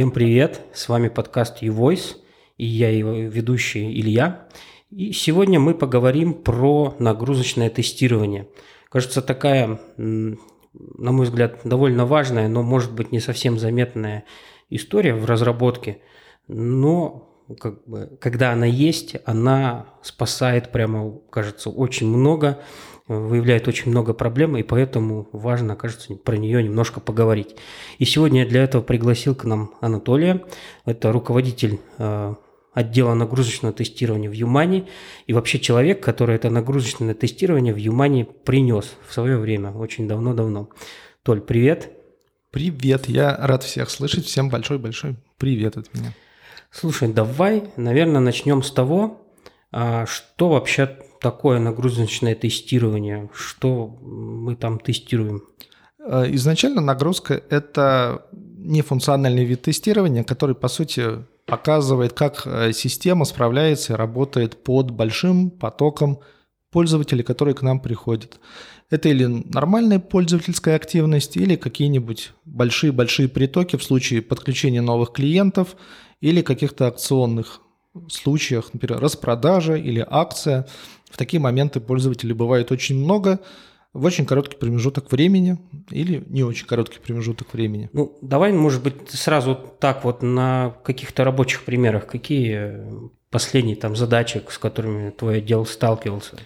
Всем привет! С вами подкаст e-voice и я его ведущий Илья. И сегодня мы поговорим про нагрузочное тестирование. Кажется, такая, на мой взгляд, довольно важная, но, может быть, не совсем заметная история в разработке. Но как бы, когда она есть, она спасает прямо, кажется, очень много выявляет очень много проблем, и поэтому важно, кажется, про нее немножко поговорить. И сегодня я для этого пригласил к нам Анатолия. Это руководитель э, отдела нагрузочного тестирования в Юмане и вообще человек, который это нагрузочное тестирование в Юмане принес в свое время, очень давно-давно. Толь, привет. Привет, я рад всех слышать. Всем большой-большой привет от меня. Слушай, давай, наверное, начнем с того, а, что вообще такое нагрузочное тестирование? Что мы там тестируем? Э, изначально нагрузка – это нефункциональный вид тестирования, который, по сути, показывает, как э, система справляется и работает под большим потоком пользователей, которые к нам приходят. Это или нормальная пользовательская активность, или какие-нибудь большие-большие притоки в случае подключения новых клиентов, или каких-то акционных случаях, например, распродажа или акция. В такие моменты пользователей бывает очень много в очень короткий промежуток времени или не очень короткий промежуток времени. Ну, давай, может быть, сразу так вот на каких-то рабочих примерах, какие последние там задачи, с которыми твой отдел сталкивался?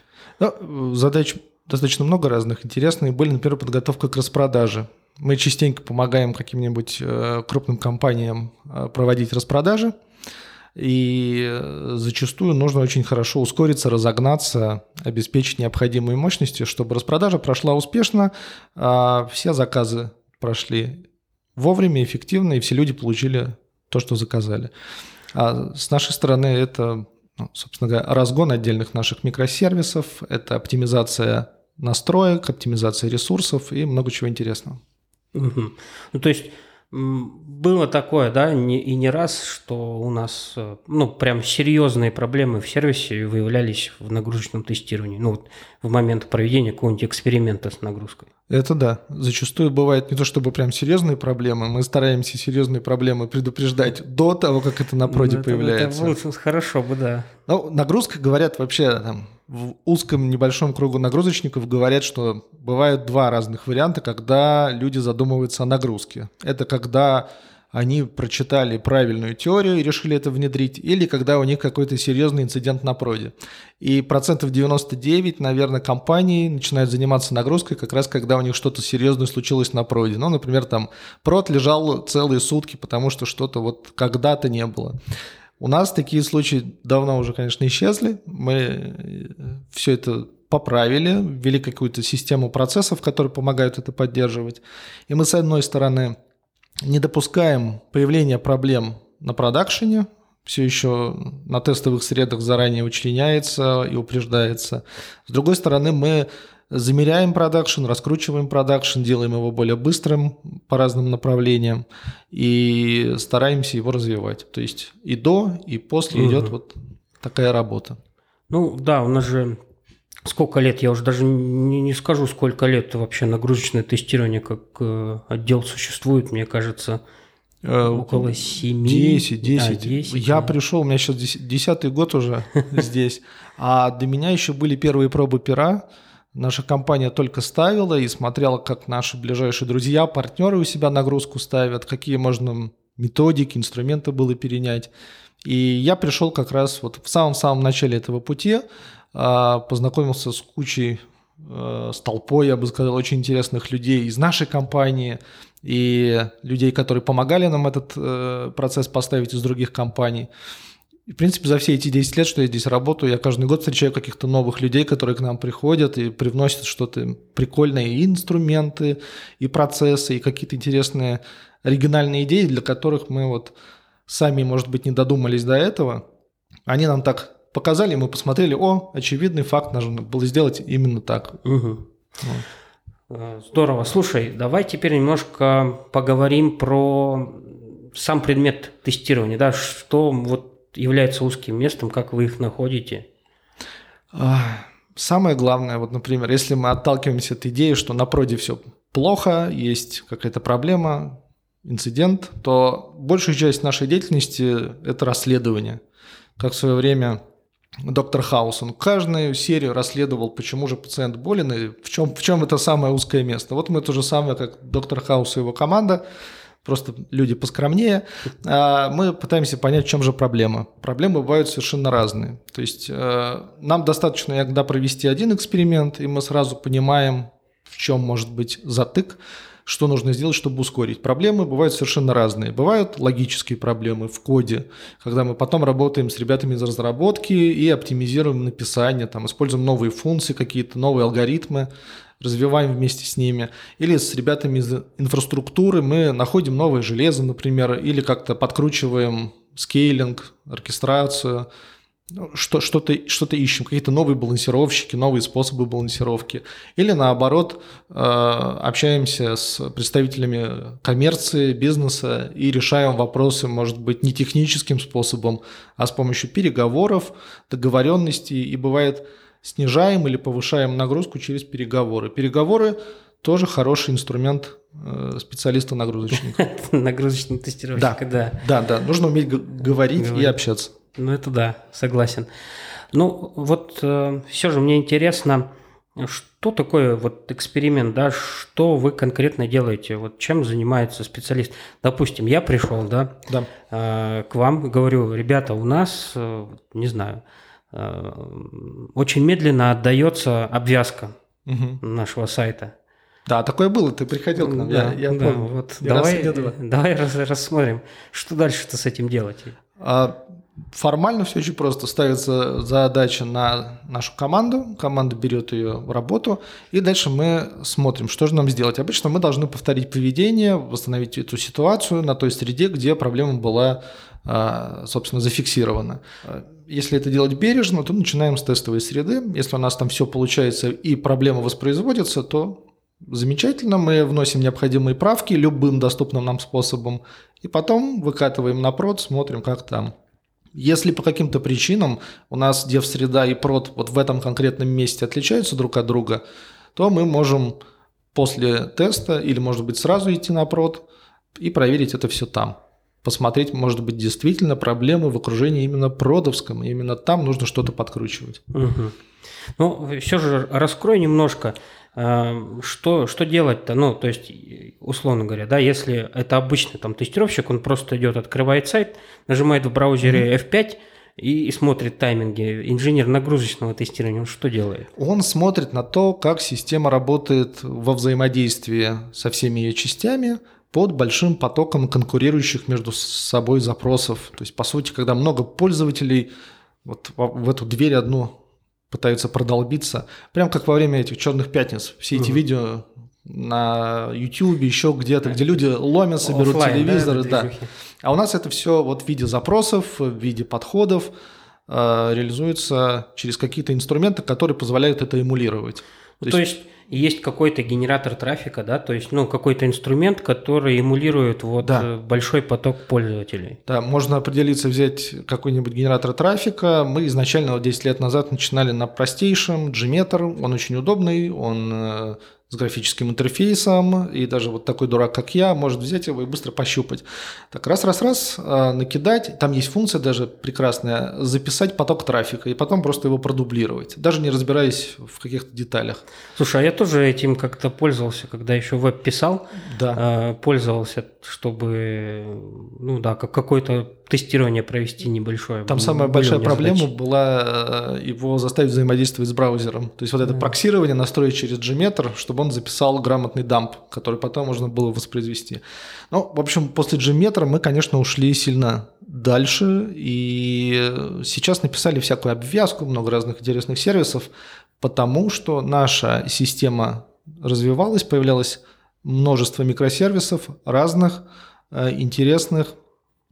Ну, задач достаточно много разных. Интересные были, например, подготовка к распродаже. Мы частенько помогаем каким-нибудь э, крупным компаниям э, проводить распродажи. И э, зачастую нужно очень хорошо ускориться, разогнаться, обеспечить необходимые мощности, чтобы распродажа прошла успешно, а все заказы прошли вовремя, эффективно, и все люди получили то, что заказали. А с нашей стороны это, ну, собственно говоря, разгон отдельных наших микросервисов, это оптимизация настроек, оптимизация ресурсов и много чего интересного. Угу. Ну, то есть было такое, да, не, и не раз, что у нас, э, ну, прям серьезные проблемы в сервисе выявлялись в нагрузочном тестировании, ну, вот в момент проведения какого-нибудь эксперимента с нагрузкой. Это да. Зачастую бывает не то чтобы прям серьезные проблемы, мы стараемся серьезные проблемы предупреждать до того, как это на проде ну, появляется. Это, это хорошо бы, да. Ну, нагрузка, говорят, вообще там, в узком небольшом кругу нагрузочников говорят, что бывают два разных варианта, когда люди задумываются о нагрузке. Это когда они прочитали правильную теорию и решили это внедрить, или когда у них какой-то серьезный инцидент на проде. И процентов 99, наверное, компаний начинают заниматься нагрузкой как раз когда у них что-то серьезное случилось на проде. Ну, например, там прод лежал целые сутки, потому что что-то вот когда-то не было. У нас такие случаи давно уже, конечно, исчезли. Мы э, все это поправили, ввели какую-то систему процессов, которые помогают это поддерживать. И мы, с одной стороны, не допускаем появления проблем на продакшене, все еще на тестовых средах заранее учленяется и упреждается. С другой стороны, мы замеряем продакшн, раскручиваем продакшн, делаем его более быстрым по разным направлениям и стараемся его развивать. То есть и до, и после угу. идет вот такая работа. Ну да, у нас же сколько лет, я уже даже не, не скажу, сколько лет вообще нагрузочное тестирование как э, отдел существует, мне кажется, э, около семи. Десять, десять. Да, 10 я да. пришел, у меня сейчас десятый год уже здесь, а до меня еще были первые пробы пера, Наша компания только ставила и смотрела, как наши ближайшие друзья, партнеры у себя нагрузку ставят, какие можно методики, инструменты было перенять. И я пришел как раз вот в самом-самом начале этого пути, познакомился с кучей, э, с толпой, я бы сказал, очень интересных людей из нашей компании и людей, которые помогали нам этот э, процесс поставить из других компаний. И, в принципе, за все эти 10 лет, что я здесь работаю, я каждый год встречаю каких-то новых людей, которые к нам приходят и привносят что-то прикольное, и инструменты, и процессы, и какие-то интересные оригинальные идеи, для которых мы вот сами, может быть, не додумались до этого. Они нам так показали, мы посмотрели, о, очевидный факт, нужно было сделать именно так. Угу. Вот. Здорово. Слушай, давай теперь немножко поговорим про сам предмет тестирования, да, что вот является узким местом, как вы их находите? Самое главное, вот, например, если мы отталкиваемся от идеи, что на проде все плохо, есть какая-то проблема, инцидент, то большую часть нашей деятельности – это расследование. Как в свое время доктор Хаус, он каждую серию расследовал, почему же пациент болен и в чем, в чем это самое узкое место. Вот мы то же самое, как доктор Хаус и его команда, просто люди поскромнее, а мы пытаемся понять, в чем же проблема. Проблемы бывают совершенно разные. То есть э, нам достаточно иногда провести один эксперимент, и мы сразу понимаем, в чем может быть затык, что нужно сделать, чтобы ускорить. Проблемы бывают совершенно разные. Бывают логические проблемы в коде, когда мы потом работаем с ребятами из разработки и оптимизируем написание, там, используем новые функции, какие-то новые алгоритмы, развиваем вместе с ними. Или с ребятами из инфраструктуры мы находим новое железо, например, или как-то подкручиваем скейлинг, оркестрацию – что, что-то, что-то ищем, какие-то новые балансировщики, новые способы балансировки. Или наоборот, э, общаемся с представителями коммерции, бизнеса и решаем вопросы, может быть, не техническим способом, а с помощью переговоров, договоренностей. И бывает, снижаем или повышаем нагрузку через переговоры. Переговоры тоже хороший инструмент э, специалиста-нагрузочника. Нагрузочный тестировщик, да. Да, да, нужно уметь говорить и общаться. Ну, это да, согласен. Ну, вот э, все же мне интересно, что такое вот эксперимент, да, что вы конкретно делаете, вот чем занимается специалист? Допустим, я пришел, да, да. Э, к вам, говорю, ребята, у нас, э, не знаю, э, очень медленно отдается обвязка угу. нашего сайта. Да, такое было, ты приходил к нам, да, я, я да, помню. Вот я давай, давай рассмотрим, что дальше-то с этим делать. А, Формально все очень просто. Ставится задача на нашу команду, команда берет ее в работу, и дальше мы смотрим, что же нам сделать. Обычно мы должны повторить поведение, восстановить эту ситуацию на той среде, где проблема была, а, собственно, зафиксирована. Если это делать бережно, то начинаем с тестовой среды. Если у нас там все получается и проблема воспроизводится, то замечательно, мы вносим необходимые правки любым доступным нам способом, и потом выкатываем на прод, смотрим, как там если по каким-то причинам у нас дев-среда и прод вот в этом конкретном месте отличаются друг от друга, то мы можем после теста или, может быть, сразу идти на прод и проверить это все там. Посмотреть, может быть, действительно проблемы в окружении именно продовском, именно там нужно что-то подкручивать. Угу. Ну, все же раскрой немножко, Эм, что, что делать-то? Ну, то есть, условно говоря, да, если это обычный там тестировщик, он просто идет, открывает сайт, нажимает в браузере F5 и, и смотрит тайминги. Инженер нагрузочного тестирования, он что делает? Он смотрит на то, как система работает во взаимодействии со всеми ее частями, под большим потоком конкурирующих между собой запросов. То есть, по сути, когда много пользователей вот в эту дверь одну пытаются продолбиться. Прям как во время этих черных пятниц. Все эти угу. видео на YouTube, еще где-то, где люди ломятся, берут телевизоры. Да, да. А у нас это все вот в виде запросов, в виде подходов э, реализуется через какие-то инструменты, которые позволяют это эмулировать. То, то есть, есть есть какой-то генератор трафика, да, то есть, ну, какой-то инструмент, который эмулирует вот да. Э, большой поток пользователей. Да, можно определиться, взять какой-нибудь генератор трафика. Мы изначально вот 10 лет назад начинали на простейшем, Gmeter, он очень удобный, он э, с графическим интерфейсом, и даже вот такой дурак, как я, может взять его и быстро пощупать. Так раз-раз-раз, а, накидать, там есть функция даже прекрасная, записать поток трафика, и потом просто его продублировать, даже не разбираясь в каких-то деталях. Слушай, а я тоже этим как-то пользовался, когда еще веб писал, да. А, пользовался, чтобы, ну да, какое-то тестирование провести небольшое. Там самая большая проблема задач. была э, его заставить взаимодействовать с браузером. То есть вот это mm. проксирование настроить через Gmeter, чтобы он записал грамотный дамп, который потом можно было воспроизвести. Ну, в общем, после Gmeter мы, конечно, ушли сильно дальше, и сейчас написали всякую обвязку, много разных интересных сервисов, потому что наша система развивалась, появлялось множество микросервисов разных, э, интересных,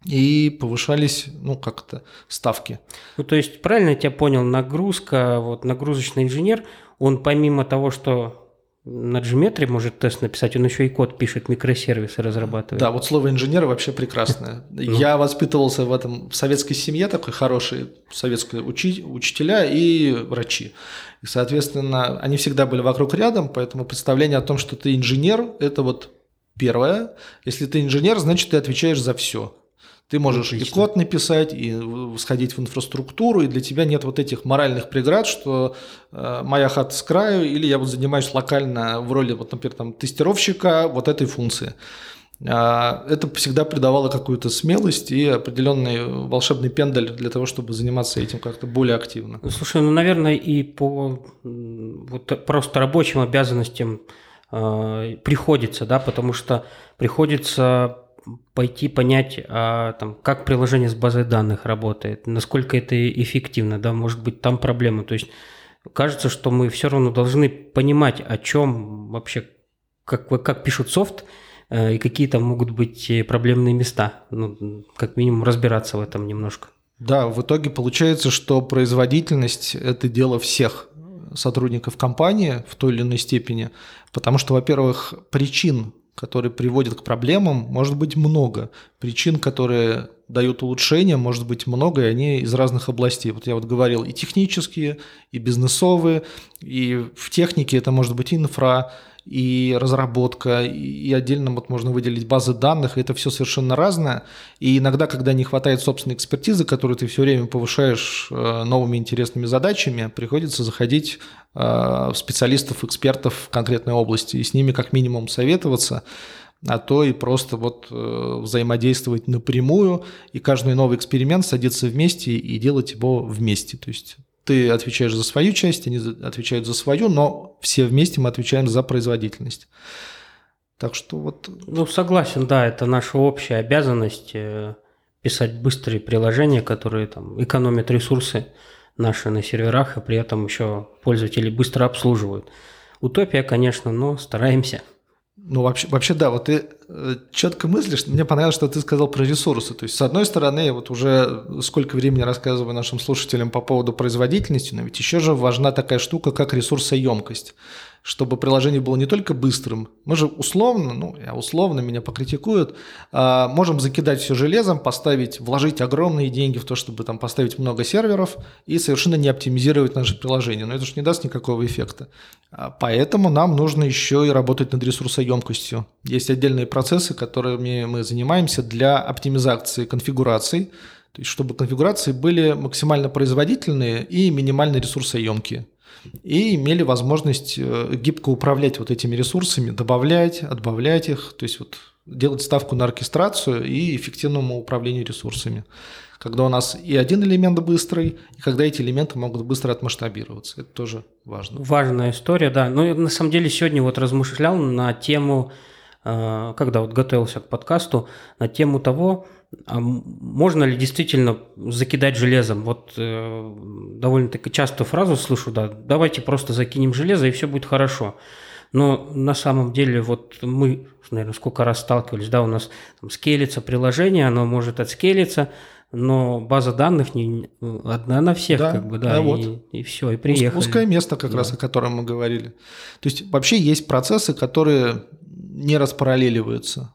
и повышались, ну, как-то ставки. Ну, то есть, правильно я тебя понял, нагрузка, вот нагрузочный инженер, он помимо того, что на Gmetry может тест написать, он еще и код пишет, микросервисы разрабатывает. Да, вот слово инженер вообще прекрасное. Ну. Я воспитывался в этом в советской семье такой хорошей, советской учи, учителя и врачи. И, соответственно, они всегда были вокруг рядом, поэтому представление о том, что ты инженер, это вот Первое, если ты инженер, значит, ты отвечаешь за все. Ты можешь Отлично. и код написать, и сходить в инфраструктуру, и для тебя нет вот этих моральных преград, что э, моя хата с краю, или я вот занимаюсь локально в роли, вот, например, там, тестировщика вот этой функции. А, это всегда придавало какую-то смелость и определенный волшебный пендаль для того, чтобы заниматься этим как-то более активно. Слушай, ну, наверное, и по вот просто рабочим обязанностям э, приходится, да, потому что приходится пойти понять, а, там, как приложение с базой данных работает, насколько это эффективно, да, может быть, там проблема. То есть кажется, что мы все равно должны понимать, о чем вообще, как, как пишут софт, э, и какие там могут быть проблемные места. Ну, как минимум разбираться в этом немножко. Да, в итоге получается, что производительность – это дело всех сотрудников компании в той или иной степени, потому что, во-первых, причин которые приводят к проблемам, может быть много. Причин, которые дают улучшения, может быть много, и они из разных областей. Вот я вот говорил, и технические, и бизнесовые, и в технике это может быть инфра, и разработка, и отдельно вот можно выделить базы данных, это все совершенно разное. И иногда, когда не хватает собственной экспертизы, которую ты все время повышаешь э, новыми интересными задачами, приходится заходить э, в специалистов, экспертов в конкретной области и с ними как минимум советоваться а то и просто вот э, взаимодействовать напрямую, и каждый новый эксперимент садиться вместе и делать его вместе. То есть ты отвечаешь за свою часть, они отвечают за свою, но все вместе мы отвечаем за производительность. Так что вот... Ну, согласен, да, это наша общая обязанность э, писать быстрые приложения, которые там экономят ресурсы наши на серверах, и при этом еще пользователи быстро обслуживают. Утопия, конечно, но стараемся. Ну, вообще, вообще, да, вот ты четко мыслишь. Мне понравилось, что ты сказал про ресурсы. То есть, с одной стороны, вот уже сколько времени рассказываю нашим слушателям по поводу производительности, но ведь еще же важна такая штука, как ресурсоемкость чтобы приложение было не только быстрым, мы же условно, ну, я условно, меня покритикуют, а, можем закидать все железом, поставить, вложить огромные деньги в то, чтобы там поставить много серверов и совершенно не оптимизировать наше приложение. Но это же не даст никакого эффекта. А, поэтому нам нужно еще и работать над ресурсоемкостью. Есть отдельные процессы, которыми мы занимаемся для оптимизации конфигураций, то есть чтобы конфигурации были максимально производительные и минимально ресурсоемкие и имели возможность э, гибко управлять вот этими ресурсами, добавлять, отбавлять их, то есть вот делать ставку на оркестрацию и эффективному управлению ресурсами. Когда у нас и один элемент быстрый, и когда эти элементы могут быстро отмасштабироваться. Это тоже важно. Важная история, да. Ну, на самом деле, сегодня вот размышлял на тему, когда вот готовился к подкасту, на тему того, а можно ли действительно закидать железом? Вот э, довольно-таки часто фразу слышу, да, давайте просто закинем железо, и все будет хорошо. Но на самом деле вот мы, наверное, сколько раз сталкивались, да, у нас там скелится приложение, оно может отскелиться, но база данных не одна на всех, да, как бы, да, да и, вот. и все, и приехали. Узкое место, как да. раз о котором мы говорили. То есть вообще есть процессы, которые не распараллеливаются.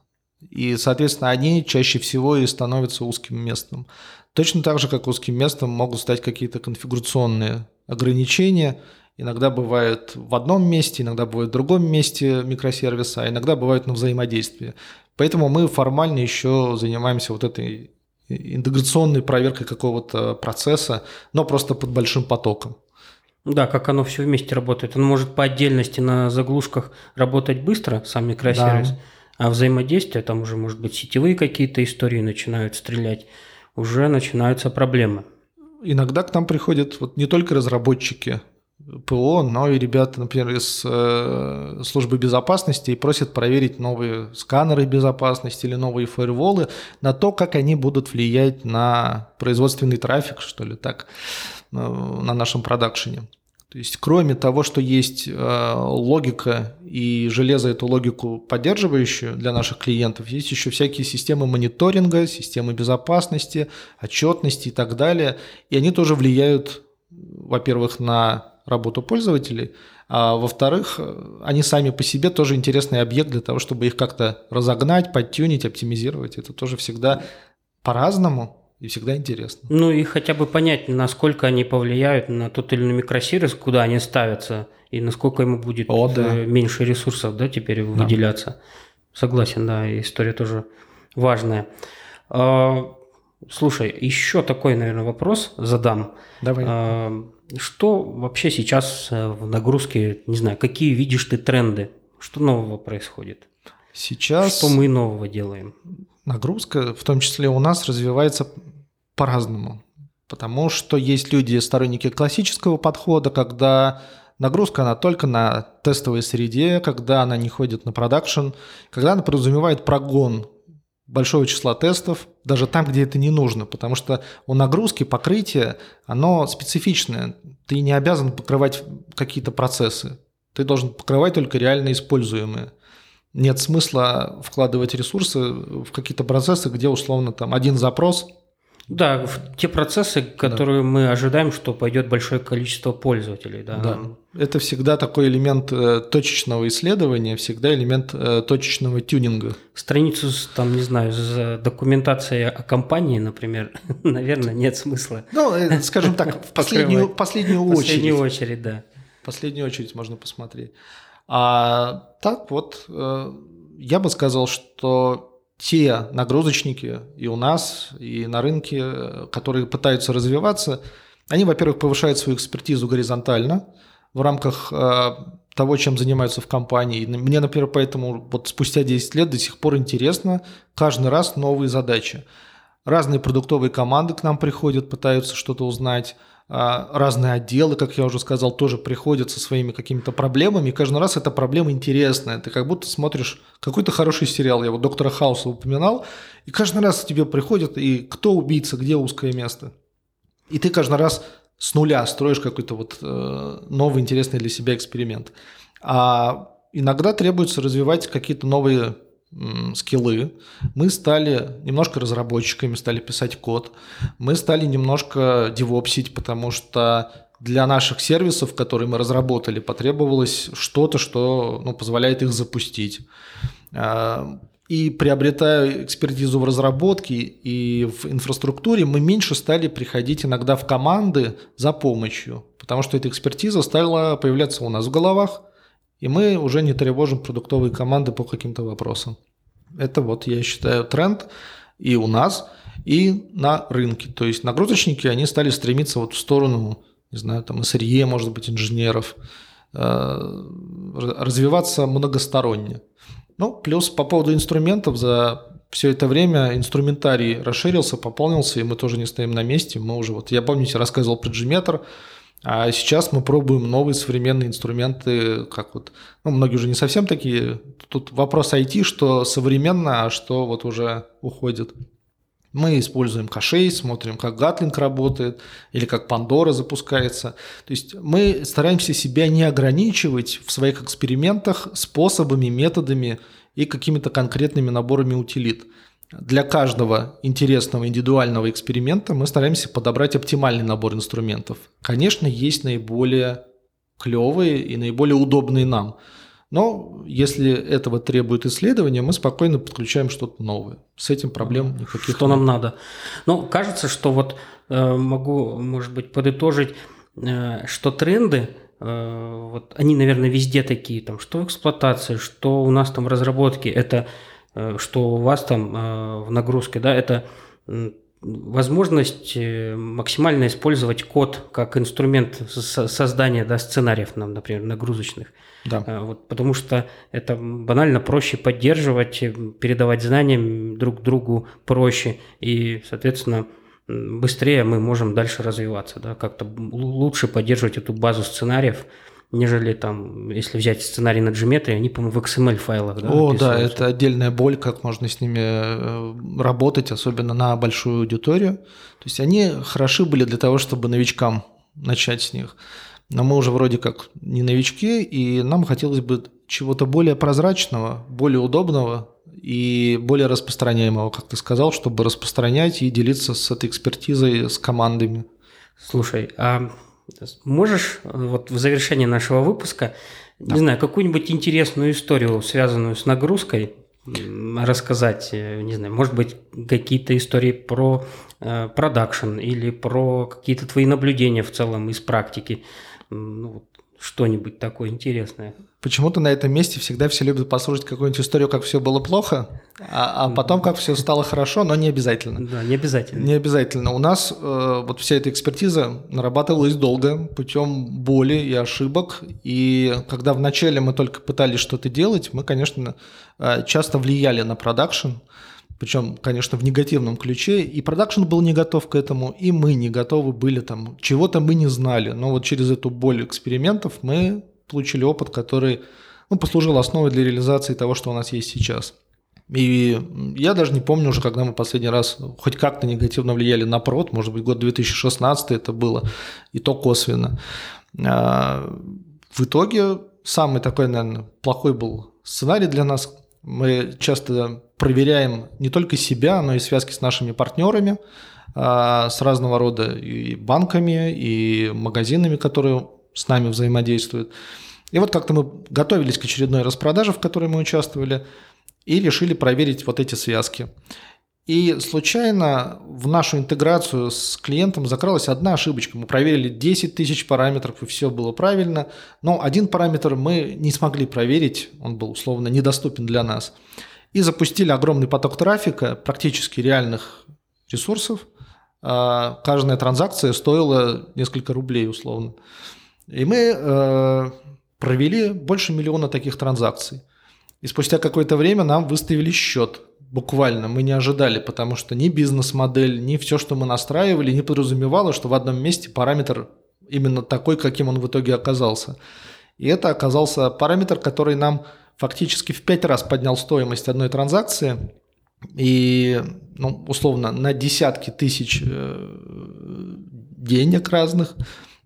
И, соответственно, они чаще всего и становятся узким местом. Точно так же, как узким местом могут стать какие-то конфигурационные ограничения. Иногда бывает в одном месте, иногда бывает в другом месте микросервиса, а иногда бывает на взаимодействии. Поэтому мы формально еще занимаемся вот этой интеграционной проверкой какого-то процесса, но просто под большим потоком. Да, как оно все вместе работает. Он может по отдельности на заглушках работать быстро, сам микросервис, да а взаимодействие, там уже, может быть, сетевые какие-то истории начинают стрелять, уже начинаются проблемы. Иногда к нам приходят вот не только разработчики ПО, но и ребята, например, из э, службы безопасности и просят проверить новые сканеры безопасности или новые фаерволы на то, как они будут влиять на производственный трафик, что ли, так, э, на нашем продакшене. То есть, кроме того, что есть э, логика и железо эту логику поддерживающую для наших клиентов, есть еще всякие системы мониторинга, системы безопасности, отчетности и так далее. И они тоже влияют, во-первых, на работу пользователей, а во-вторых, они сами по себе тоже интересный объект для того, чтобы их как-то разогнать, подтюнить, оптимизировать. Это тоже всегда по-разному, и всегда интересно. Ну и хотя бы понять, насколько они повлияют на тот или иной микросервис, куда они ставятся, и насколько ему будет О, да. Э, меньше ресурсов да, теперь да. выделяться. Согласен, да, история тоже важная. А, слушай, еще такой, наверное, вопрос задам. Давай. А, что вообще сейчас э, в нагрузке, не знаю, какие видишь ты тренды? Что нового происходит? Сейчас... Что мы нового делаем? Нагрузка, в том числе у нас, развивается по-разному. Потому что есть люди, сторонники классического подхода, когда нагрузка, она только на тестовой среде, когда она не ходит на продакшн, когда она подразумевает прогон большого числа тестов, даже там, где это не нужно, потому что у нагрузки покрытие, оно специфичное. Ты не обязан покрывать какие-то процессы. Ты должен покрывать только реально используемые. Нет смысла вкладывать ресурсы в какие-то процессы, где условно там один запрос да, в те процессы, которые да. мы ожидаем, что пойдет большое количество пользователей. Да. да. Это всегда такой элемент э, точечного исследования, всегда элемент э, точечного тюнинга. Страницу, там, не знаю, с документацией о компании, например, наверное, нет смысла. Ну, э, скажем так, в последнюю, последнюю очередь. последнюю очередь, да. В последнюю очередь можно посмотреть. А так вот, э, я бы сказал, что те нагрузочники и у нас, и на рынке, которые пытаются развиваться, они, во-первых, повышают свою экспертизу горизонтально в рамках э, того, чем занимаются в компании. Мне, например, поэтому вот спустя 10 лет до сих пор интересно каждый раз новые задачи. Разные продуктовые команды к нам приходят, пытаются что-то узнать. А, разные отделы, как я уже сказал, тоже приходят со своими какими-то проблемами. И каждый раз эта проблема интересная. Ты как будто смотришь какой-то хороший сериал. Я вот доктора Хауса упоминал. И каждый раз тебе приходит, и кто убийца, где узкое место. И ты каждый раз с нуля строишь какой-то вот э, новый интересный для себя эксперимент. А иногда требуется развивать какие-то новые скиллы, мы стали немножко разработчиками, стали писать код, мы стали немножко девопсить, потому что для наших сервисов, которые мы разработали, потребовалось что-то, что ну, позволяет их запустить. А, и приобретая экспертизу в разработке и в инфраструктуре, мы меньше стали приходить иногда в команды за помощью, потому что эта экспертиза стала появляться у нас в головах, и мы уже не тревожим продуктовые команды по каким-то вопросам. Это вот, я считаю, тренд и у нас, и на рынке. То есть нагрузочники, они стали стремиться вот в сторону, не знаю, там SRE, может быть, инженеров, э, развиваться многосторонне. Ну, плюс по поводу инструментов за все это время инструментарий расширился, пополнился, и мы тоже не стоим на месте. Мы уже, вот я помните, рассказывал про Gmeter, а сейчас мы пробуем новые современные инструменты, как вот, ну, многие уже не совсем такие. Тут вопрос IT, что современно, а что вот уже уходит. Мы используем кошей, смотрим, как Гатлинг работает или как Пандора запускается. То есть мы стараемся себя не ограничивать в своих экспериментах способами, методами и какими-то конкретными наборами утилит для каждого интересного индивидуального эксперимента мы стараемся подобрать оптимальный набор инструментов. Конечно, есть наиболее клевые и наиболее удобные нам. Но если этого требует исследование, мы спокойно подключаем что-то новое. С этим проблем никаких Что нет. нам надо. Ну, кажется, что вот э, могу, может быть, подытожить, э, что тренды э, вот они, наверное, везде такие, там, что эксплуатация, что у нас там в разработке, это что у вас там э, в нагрузке, да, это возможность э, максимально использовать код как инструмент создания да, сценариев, нам, например, нагрузочных. Да. Вот, потому что это банально проще поддерживать, передавать знания друг другу проще, и, соответственно, быстрее мы можем дальше развиваться, да, как-то лучше поддерживать эту базу сценариев, нежели там, если взять сценарий на Gmetre, они, по-моему, в XML файлах. Да, О, да, это отдельная боль, как можно с ними э, работать, особенно на большую аудиторию. То есть они хороши были для того, чтобы новичкам начать с них. Но мы уже вроде как не новички, и нам хотелось бы чего-то более прозрачного, более удобного и более распространяемого, как ты сказал, чтобы распространять и делиться с этой экспертизой с командами. Слушай, а Можешь э, вот в завершении нашего выпуска, да. не знаю, какую-нибудь интересную историю, связанную с нагрузкой, рассказать, э, не знаю, может быть, какие-то истории про э, продакшн или про какие-то твои наблюдения в целом из практики. Ну, что-нибудь такое интересное. Почему-то на этом месте всегда все любят послушать какую-нибудь историю, как все было плохо, а, а потом как все стало хорошо, но не обязательно. Да, не обязательно. Не обязательно. У нас э, вот вся эта экспертиза нарабатывалась долго, путем боли и ошибок. И когда вначале мы только пытались что-то делать, мы, конечно, э, часто влияли на продакшн, причем, конечно, в негативном ключе, и продакшн был не готов к этому, и мы не готовы были там, чего-то мы не знали, но вот через эту боль экспериментов мы получили опыт, который ну, послужил основой для реализации того, что у нас есть сейчас. И я даже не помню уже, когда мы последний раз хоть как-то негативно влияли на прод, может быть, год 2016 это было, и то косвенно. А, в итоге самый такой, наверное, плохой был сценарий для нас. Мы часто проверяем не только себя, но и связки с нашими партнерами, а, с разного рода и банками, и магазинами, которые с нами взаимодействуют. И вот как-то мы готовились к очередной распродаже, в которой мы участвовали, и решили проверить вот эти связки. И случайно в нашу интеграцию с клиентом закралась одна ошибочка. Мы проверили 10 тысяч параметров, и все было правильно. Но один параметр мы не смогли проверить, он был условно недоступен для нас. И запустили огромный поток трафика, практически реальных ресурсов. А каждая транзакция стоила несколько рублей условно. И мы э, провели больше миллиона таких транзакций. И спустя какое-то время нам выставили счет. Буквально мы не ожидали, потому что ни бизнес-модель, ни все, что мы настраивали, не подразумевало, что в одном месте параметр именно такой, каким он в итоге оказался. И это оказался параметр, который нам фактически в пять раз поднял стоимость одной транзакции. И, ну, условно, на десятки тысяч э, денег разных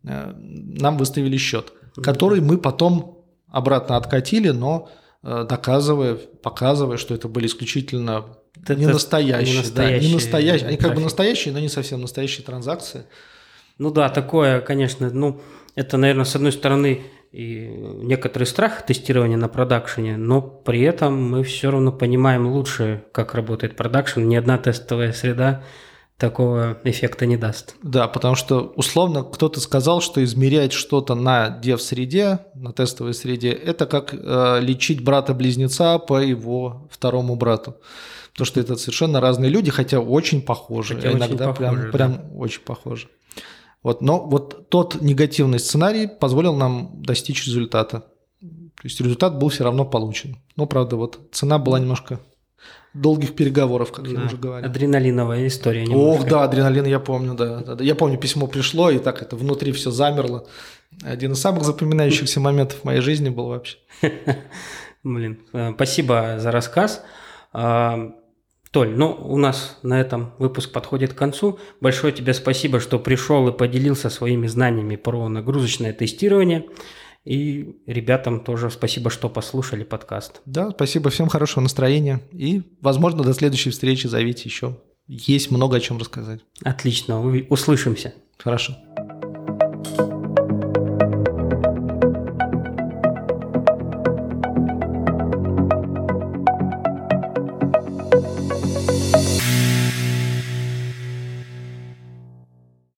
э, нам выставили счет который мы потом обратно откатили, но доказывая, показывая, что это были исключительно это не настоящие, не настоящие, да, не настоящие, они как бы настоящие, но не совсем настоящие транзакции. Ну да, такое, конечно, ну это, наверное, с одной стороны и некоторый страх тестирования на продакшене, но при этом мы все равно понимаем лучше, как работает продакшн. Ни одна тестовая среда такого эффекта не даст. Да, потому что условно кто-то сказал, что измерять что-то на дев-среде, на тестовой среде, это как э, лечить брата-близнеца по его второму брату. Потому что это совершенно разные люди, хотя очень похожи. Хотя иногда очень прям, да. прям очень похожи. Вот, но вот тот негативный сценарий позволил нам достичь результата. То есть результат был все равно получен. Но, правда, вот цена была немножко долгих переговоров, как да. я уже говорил. Адреналиновая история. Немножко. Ох, да, адреналин я помню, да, да, да. Я помню, письмо пришло, и так это внутри все замерло. Один из самых запоминающихся моментов в моей жизни был вообще. Блин, э, спасибо за рассказ. А, Толь, ну у нас на этом выпуск подходит к концу. Большое тебе спасибо, что пришел и поделился своими знаниями про нагрузочное тестирование. И ребятам тоже спасибо, что послушали подкаст. Да, спасибо, всем хорошего настроения. И, возможно, до следующей встречи зовите еще. Есть много о чем рассказать. Отлично, услышимся. Хорошо.